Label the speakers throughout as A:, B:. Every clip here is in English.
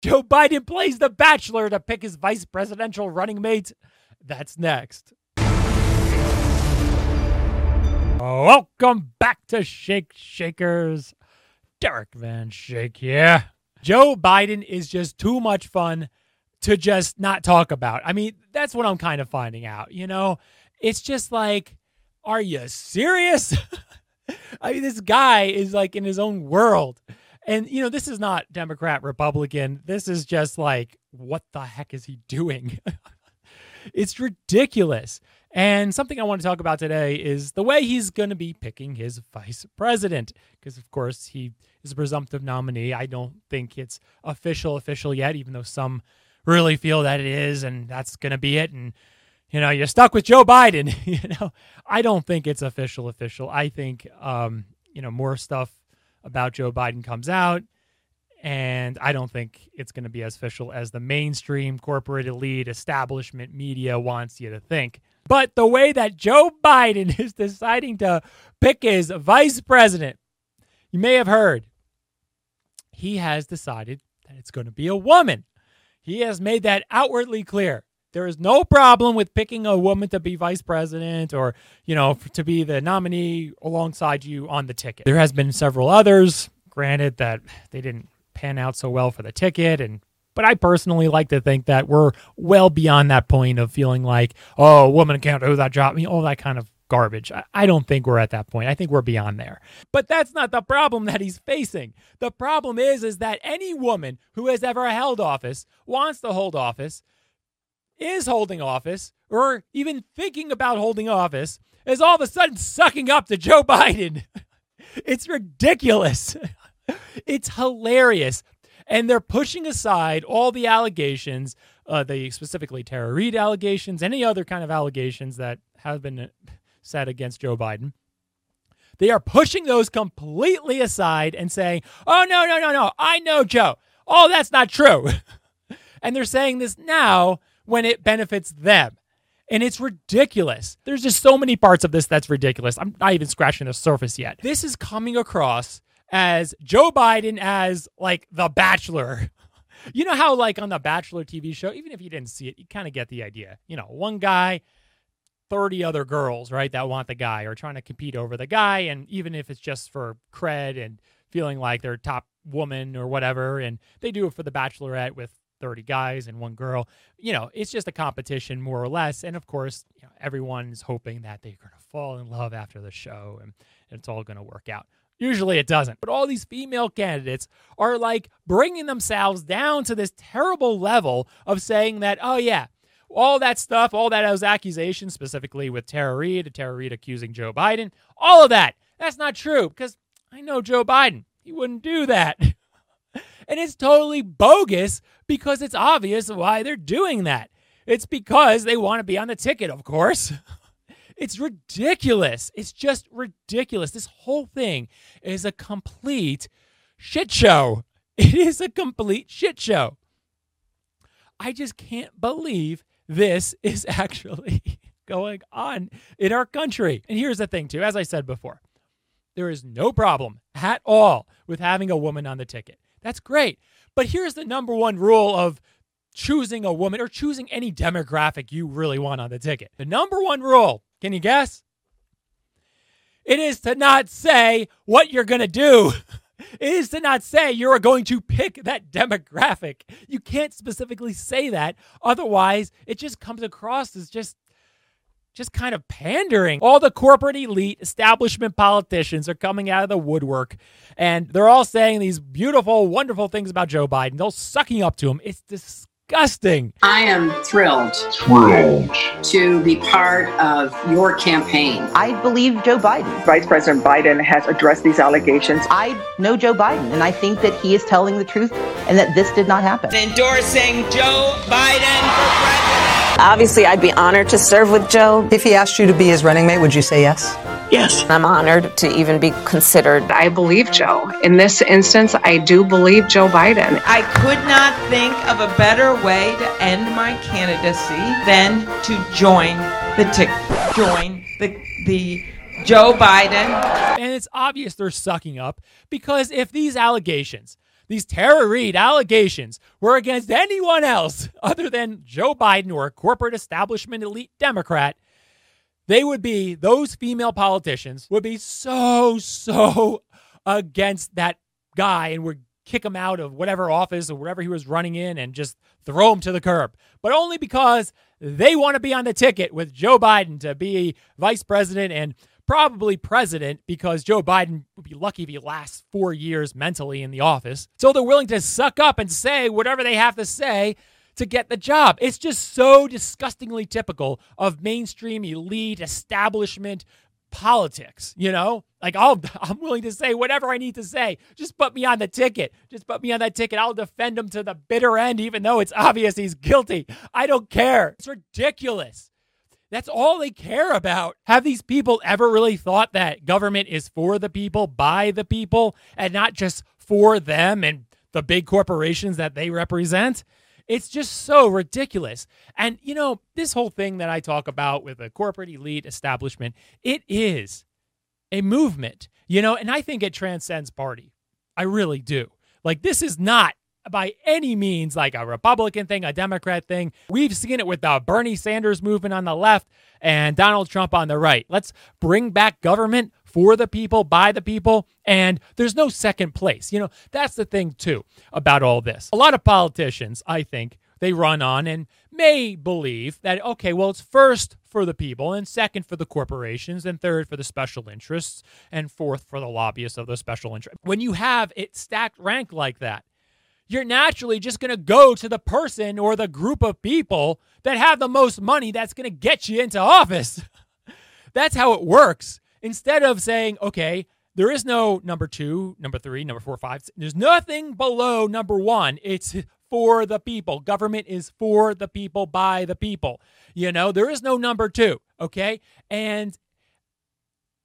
A: Joe Biden plays the bachelor to pick his vice presidential running mate. That's next. Welcome back to Shake Shakers. Derek Van Schaik yeah. Joe Biden is just too much fun to just not talk about. I mean, that's what I'm kind of finding out. You know, it's just like, are you serious? I mean, this guy is like in his own world. And, you know, this is not Democrat, Republican. This is just like, what the heck is he doing? it's ridiculous. And something I want to talk about today is the way he's going to be picking his vice president. Because, of course, he is a presumptive nominee. I don't think it's official, official yet, even though some really feel that it is, and that's going to be it. And, you know, you're stuck with Joe Biden. you know, I don't think it's official, official. I think, um, you know, more stuff about Joe Biden comes out. And I don't think it's going to be as official as the mainstream corporate elite establishment media wants you to think. But the way that Joe Biden is deciding to pick his vice president, you may have heard, he has decided that it's going to be a woman. He has made that outwardly clear. There is no problem with picking a woman to be vice president or, you know, to be the nominee alongside you on the ticket. There has been several others, granted that they didn't pan out so well for the ticket and but I personally like to think that we're well beyond that point of feeling like, oh, a woman can't do that job. I mean, all that kind of garbage. I don't think we're at that point. I think we're beyond there. But that's not the problem that he's facing. The problem is is that any woman who has ever held office, wants to hold office, is holding office, or even thinking about holding office, is all of a sudden sucking up to Joe Biden. it's ridiculous. it's hilarious and they're pushing aside all the allegations, uh, the specifically Tara Reade allegations, any other kind of allegations that have been said against Joe Biden. They are pushing those completely aside and saying, "Oh no, no, no, no! I know Joe. Oh, that's not true." and they're saying this now when it benefits them. And it's ridiculous. There's just so many parts of this that's ridiculous. I'm not even scratching the surface yet. This is coming across as Joe Biden as like the bachelor. You know how like on the Bachelor TV show, even if you didn't see it, you kind of get the idea. You know, one guy, 30 other girls, right, that want the guy or trying to compete over the guy and even if it's just for cred and feeling like they're top woman or whatever and they do it for the bachelorette with 30 guys and one girl. You know, it's just a competition more or less and of course, you know, everyone's hoping that they're going to fall in love after the show and it's all going to work out. Usually it doesn't. But all these female candidates are like bringing themselves down to this terrible level of saying that, oh, yeah, all that stuff, all that those accusations, specifically with Tara Reade, Tara Reade accusing Joe Biden, all of that, that's not true because I know Joe Biden. He wouldn't do that. and it's totally bogus because it's obvious why they're doing that. It's because they want to be on the ticket, of course. It's ridiculous. It's just ridiculous. This whole thing is a complete shit show. It is a complete shit show. I just can't believe this is actually going on in our country. And here's the thing, too, as I said before, there is no problem at all with having a woman on the ticket. That's great. But here's the number one rule of choosing a woman or choosing any demographic you really want on the ticket. The number one rule can you guess? It is to not say what you're going to do. It is to not say you're going to pick that demographic. You can't specifically say that. Otherwise, it just comes across as just just kind of pandering. All the corporate elite establishment politicians are coming out of the woodwork and they're all saying these beautiful, wonderful things about Joe Biden. They're sucking up to him. It's disgusting disgusting.
B: I am thrilled, thrilled to be part of your campaign.
C: I believe Joe Biden.
D: Vice President Biden has addressed these allegations.
C: I know Joe Biden, and I think that he is telling the truth and that this did not happen.
E: Endorsing Joe Biden for president.
F: Obviously, I'd be honored to serve with Joe.
G: If he asked you to be his running mate, would you say yes?
F: Yes. I'm honored to even be considered.
H: I believe Joe. In this instance, I do believe Joe Biden.
E: I could not think of a better way to end my candidacy than to join the ticket. Join the the Joe Biden.
A: And it's obvious they're sucking up because if these allegations these Tara Reade allegations were against anyone else other than Joe Biden or a corporate establishment elite Democrat, they would be, those female politicians would be so, so against that guy and would kick him out of whatever office or whatever he was running in and just throw him to the curb. But only because they want to be on the ticket with Joe Biden to be vice president and probably president because Joe Biden would be lucky if he lasts four years mentally in the office. So they're willing to suck up and say whatever they have to say to get the job. It's just so disgustingly typical of mainstream elite establishment politics, you know? Like I'll I'm willing to say whatever I need to say. Just put me on the ticket. Just put me on that ticket. I'll defend him to the bitter end even though it's obvious he's guilty. I don't care. It's ridiculous. That's all they care about. Have these people ever really thought that government is for the people, by the people, and not just for them and the big corporations that they represent? It's just so ridiculous. And, you know, this whole thing that I talk about with the corporate elite establishment, it is a movement, you know, and I think it transcends party. I really do. Like, this is not by any means like a Republican thing, a Democrat thing. We've seen it with the Bernie Sanders movement on the left and Donald Trump on the right. Let's bring back government for the people, by the people, and there's no second place. You know, that's the thing too about all this. A lot of politicians, I think, they run on and may believe that, okay, well, it's first for the people, and second for the corporations, and third for the special interests, and fourth for the lobbyists of the special interests. When you have it stacked rank like that, you're naturally just going to go to the person or the group of people that have the most money that's going to get you into office. that's how it works. Instead of saying, okay, there is no number two, number three, number four, five, there's nothing below number one. It's for the people. Government is for the people, by the people. You know, there is no number two, okay? And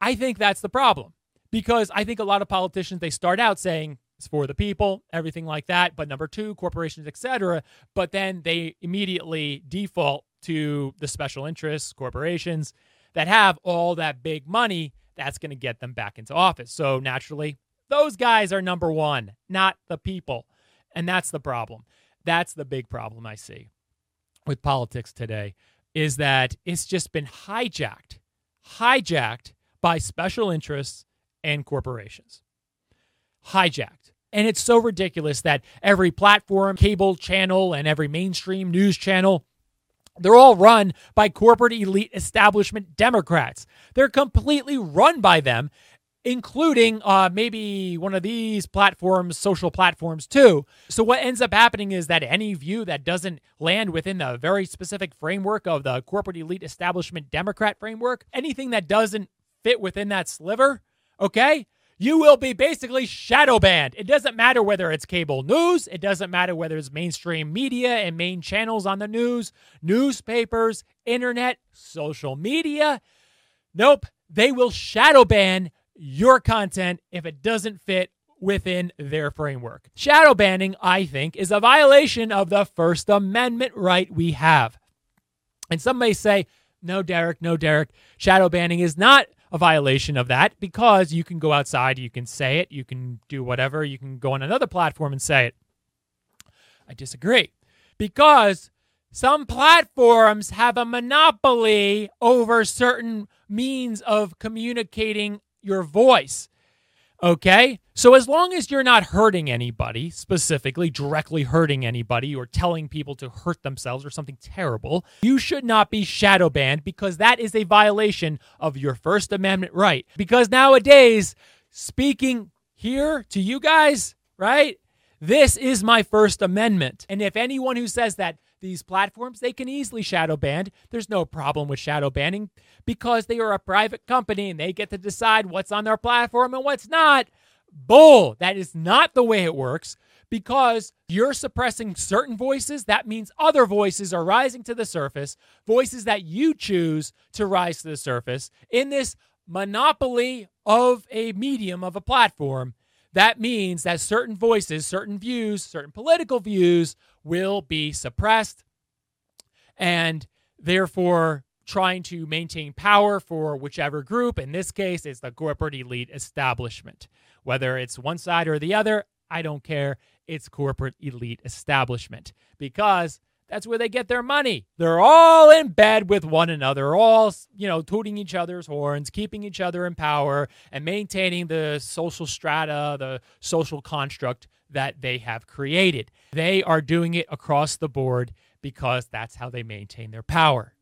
A: I think that's the problem because I think a lot of politicians, they start out saying, it's for the people, everything like that. But number two, corporations, etc. But then they immediately default to the special interests, corporations that have all that big money that's going to get them back into office. So naturally, those guys are number one, not the people. And that's the problem. That's the big problem I see with politics today is that it's just been hijacked, hijacked by special interests and corporations hijacked. And it's so ridiculous that every platform, cable channel, and every mainstream news channel, they're all run by corporate elite establishment Democrats. They're completely run by them, including uh, maybe one of these platforms, social platforms too. So, what ends up happening is that any view that doesn't land within the very specific framework of the corporate elite establishment Democrat framework, anything that doesn't fit within that sliver, okay, you will be basically shadow banned. It doesn't matter whether it's cable news, it doesn't matter whether it's mainstream media and main channels on the news, newspapers, internet, social media. Nope, they will shadow ban your content if it doesn't fit within their framework. Shadow banning, I think, is a violation of the First Amendment right we have. And some may say, no, Derek, no, Derek, shadow banning is not a violation of that because you can go outside, you can say it, you can do whatever, you can go on another platform and say it. I disagree because some platforms have a monopoly over certain means of communicating your voice. Okay? So as long as you're not hurting anybody, specifically directly hurting anybody or telling people to hurt themselves or something terrible, you should not be shadow banned because that is a violation of your First Amendment right. Because nowadays, speaking here to you guys, right? This is my First Amendment. And if anyone who says that these platforms, they can easily shadow ban. There's no problem with shadow banning because they are a private company and they get to decide what's on their platform and what's not. Bull. That is not the way it works because you're suppressing certain voices. That means other voices are rising to the surface, voices that you choose to rise to the surface in this monopoly of a medium, of a platform. That means that certain voices, certain views, certain political views will be suppressed and therefore trying to maintain power for whichever group. In this case, it's the corporate elite establishment. Whether it's one side or the other, I don't care. It's corporate elite establishment because that's where they get their money. They're all in bed with one another, all, you know, tooting each other's horns, keeping each other in power, and maintaining the social strata, the social construct that they have created. They are doing it across the board because that's how they maintain their power.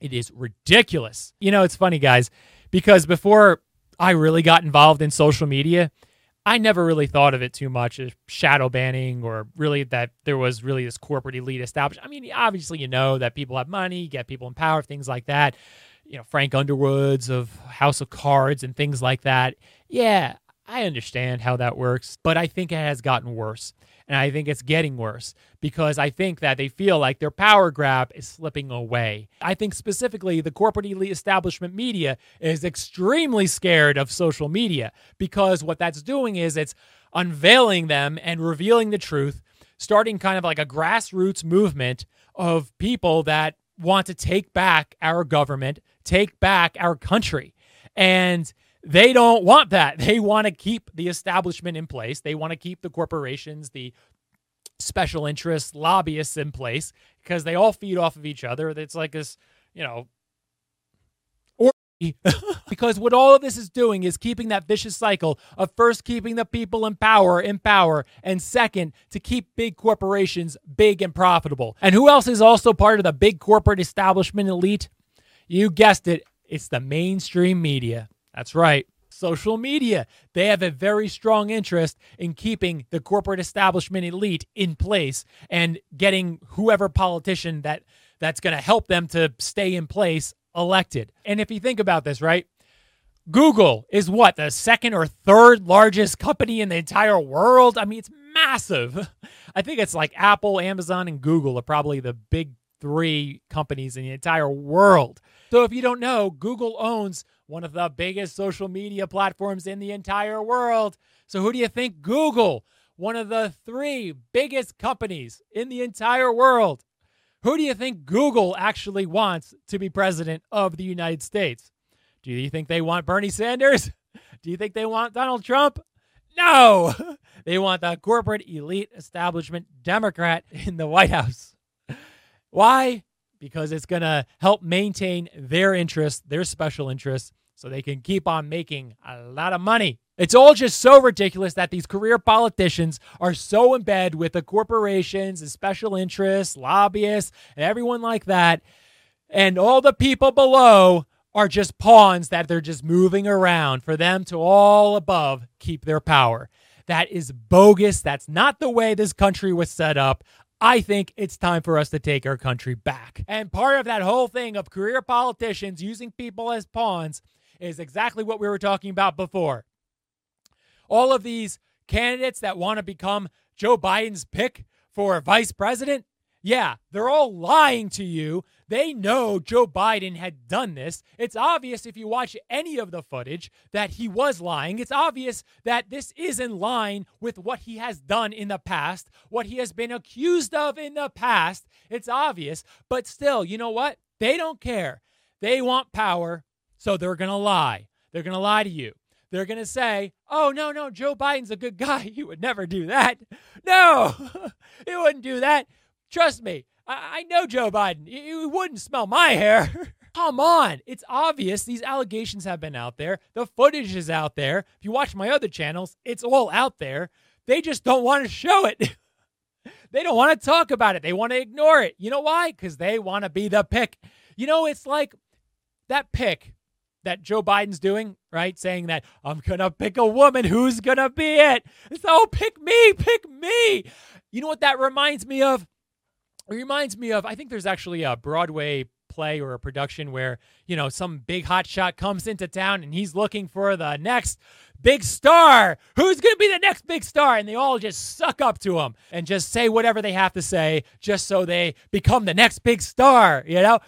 A: It is ridiculous. You know, it's funny, guys, because before I really got involved in social media, I never really thought of it too much as shadow banning or really that there was really this corporate elite established. I mean, obviously, you know that people have money, get people in power, things like that. You know, Frank Underwoods of House of Cards and things like that. Yeah, I understand how that works, but I think it has gotten worse. And I think it's getting worse because I think that they feel like their power grab is slipping away. I think specifically the corporate elite establishment media is extremely scared of social media because what that's doing is it's unveiling them and revealing the truth, starting kind of like a grassroots movement of people that want to take back our government, take back our country. And they don't want that. They want to keep the establishment in place. They want to keep the corporations, the special interests, lobbyists in place because they all feed off of each other. It's like this, you know, or because what all of this is doing is keeping that vicious cycle of first keeping the people in power in power and second to keep big corporations big and profitable. And who else is also part of the big corporate establishment elite? You guessed it, it's the mainstream media. That's right. Social media. They have a very strong interest in keeping the corporate establishment elite in place and getting whoever politician that that's going to help them to stay in place elected. And if you think about this, right? Google is what, the second or third largest company in the entire world? I mean, it's massive. I think it's like Apple, Amazon, and Google are probably the big three companies in the entire world. So if you don't know, Google owns one of the biggest social media platforms in the entire world. So, who do you think Google, one of the three biggest companies in the entire world, who do you think Google actually wants to be president of the United States? Do you think they want Bernie Sanders? Do you think they want Donald Trump? No, they want the corporate elite establishment Democrat in the White House. Why? Because it's going to help maintain their interests, their special interests, so they can keep on making a lot of money. It's all just so ridiculous that these career politicians are so in bed with the corporations and special interests, lobbyists, and everyone like that. And all the people below are just pawns that they're just moving around for them to all above keep their power. That is bogus. That's not the way this country was set up. I think it's time for us to take our country back. And part of that whole thing of career politicians using people as pawns is exactly what we were talking about before. All of these candidates that want to become Joe Biden's pick for vice president, yeah, they're all lying to you. They know Joe Biden had done this. It's obvious if you watch any of the footage that he was lying. It's obvious that this is in line with what he has done in the past, what he has been accused of in the past. It's obvious. But still, you know what? They don't care. They want power. So they're going to lie. They're going to lie to you. They're going to say, oh, no, no, Joe Biden's a good guy. He would never do that. No, he wouldn't do that. Trust me, I, I know Joe Biden. He, he wouldn't smell my hair. Come on. It's obvious these allegations have been out there. The footage is out there. If you watch my other channels, it's all out there. They just don't want to show it. they don't want to talk about it. They want to ignore it. You know why? Because they want to be the pick. You know, it's like that pick that Joe Biden's doing, right? Saying that I'm gonna pick a woman. Who's gonna be it? It's oh, pick me, pick me. You know what that reminds me of? It reminds me of. I think there's actually a Broadway play or a production where you know some big hot shot comes into town and he's looking for the next big star. Who's going to be the next big star? And they all just suck up to him and just say whatever they have to say just so they become the next big star, you know?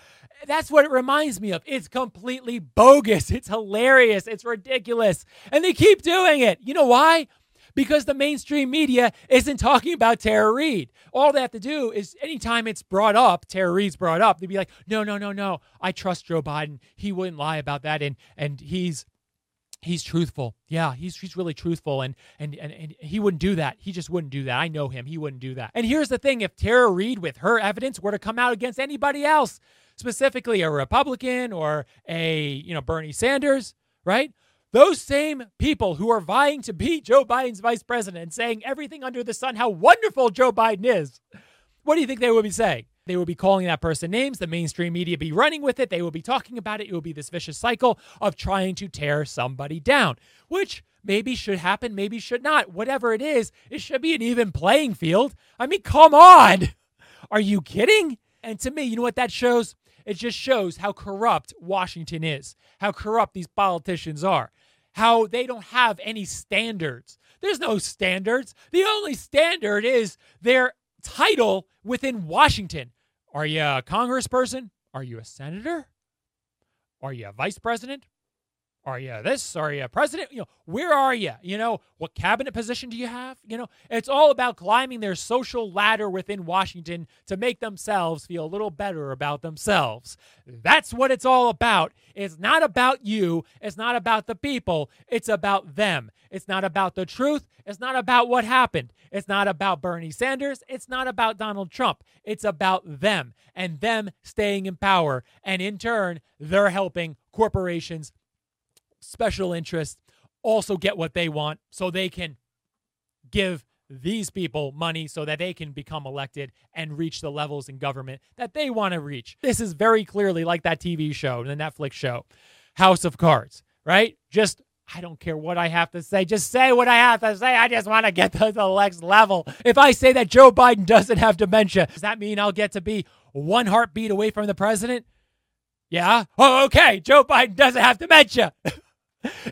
A: That's what it reminds me of. It's completely bogus. It's hilarious. It's ridiculous. And they keep doing it. You know why? Because the mainstream media isn't talking about Tara Reade. All they have to do is anytime it's brought up, Tara Reade's brought up, they'd be like, no, no, no, no. I trust Joe Biden. He wouldn't lie about that. And and he's He's truthful. Yeah, he's he's really truthful and, and and and he wouldn't do that. He just wouldn't do that. I know him. He wouldn't do that. And here's the thing, if Tara Reade with her evidence were to come out against anybody else, specifically a Republican or a, you know, Bernie Sanders, right? Those same people who are vying to be Joe Biden's vice president and saying everything under the sun how wonderful Joe Biden is. What do you think they would be saying? They will be calling that person names. The mainstream media be running with it. They will be talking about it. It will be this vicious cycle of trying to tear somebody down, which maybe should happen, maybe should not. Whatever it is, it should be an even playing field. I mean, come on. Are you kidding? And to me, you know what that shows? It just shows how corrupt Washington is, how corrupt these politicians are, how they don't have any standards. There's no standards. The only standard is their title within Washington. Are you a congressperson? Are you a senator? Are you a vice president? Are you this? Are you president? You know, where are you? You know, what cabinet position do you have? You know, it's all about climbing their social ladder within Washington to make themselves feel a little better about themselves. That's what it's all about. It's not about you. It's not about the people. It's about them. It's not about the truth. It's not about what happened. It's not about Bernie Sanders. It's not about Donald Trump. It's about them and them staying in power. And in turn, they're helping corporations special interests also get what they want so they can give these people money so that they can become elected and reach the levels in government that they want to reach. This is very clearly like that TV show, the Netflix show, House of Cards, right? Just I don't care what I have to say. Just say what I have to say. I just want to get to the next level. If I say that Joe Biden doesn't have dementia, does that mean I'll get to be one heartbeat away from the president? Yeah. Oh, okay. Joe Biden doesn't have dementia.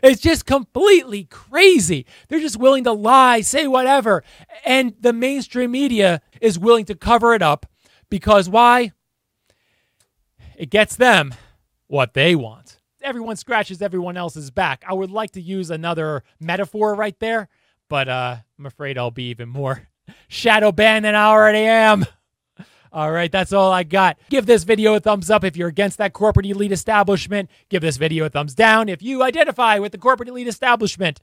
A: It's just completely crazy. They're just willing to lie, say whatever. And the mainstream media is willing to cover it up because why? It gets them what they want. Everyone scratches everyone else's back. I would like to use another metaphor right there, but uh, I'm afraid I'll be even more shadow banned than I already am. All right, that's all I got. Give this video a thumbs up if you're against that corporate elite establishment. Give this video a thumbs down if you identify with the corporate elite establishment.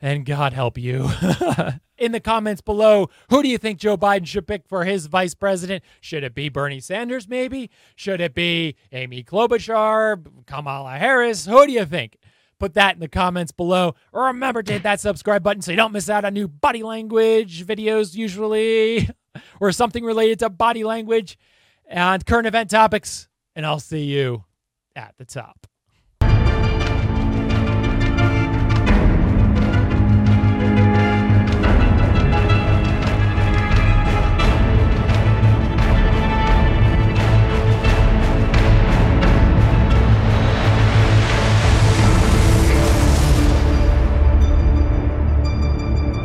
A: And God help you. In the comments below, who do you think Joe Biden should pick for his vice president? Should it be Bernie Sanders, maybe? Should it be Amy Klobuchar, Kamala Harris? Who do you think? Put that in the comments below. Remember to hit that subscribe button so you don't miss out on new body language videos, usually. or something related to body language and current event topics. And I'll see you at the top.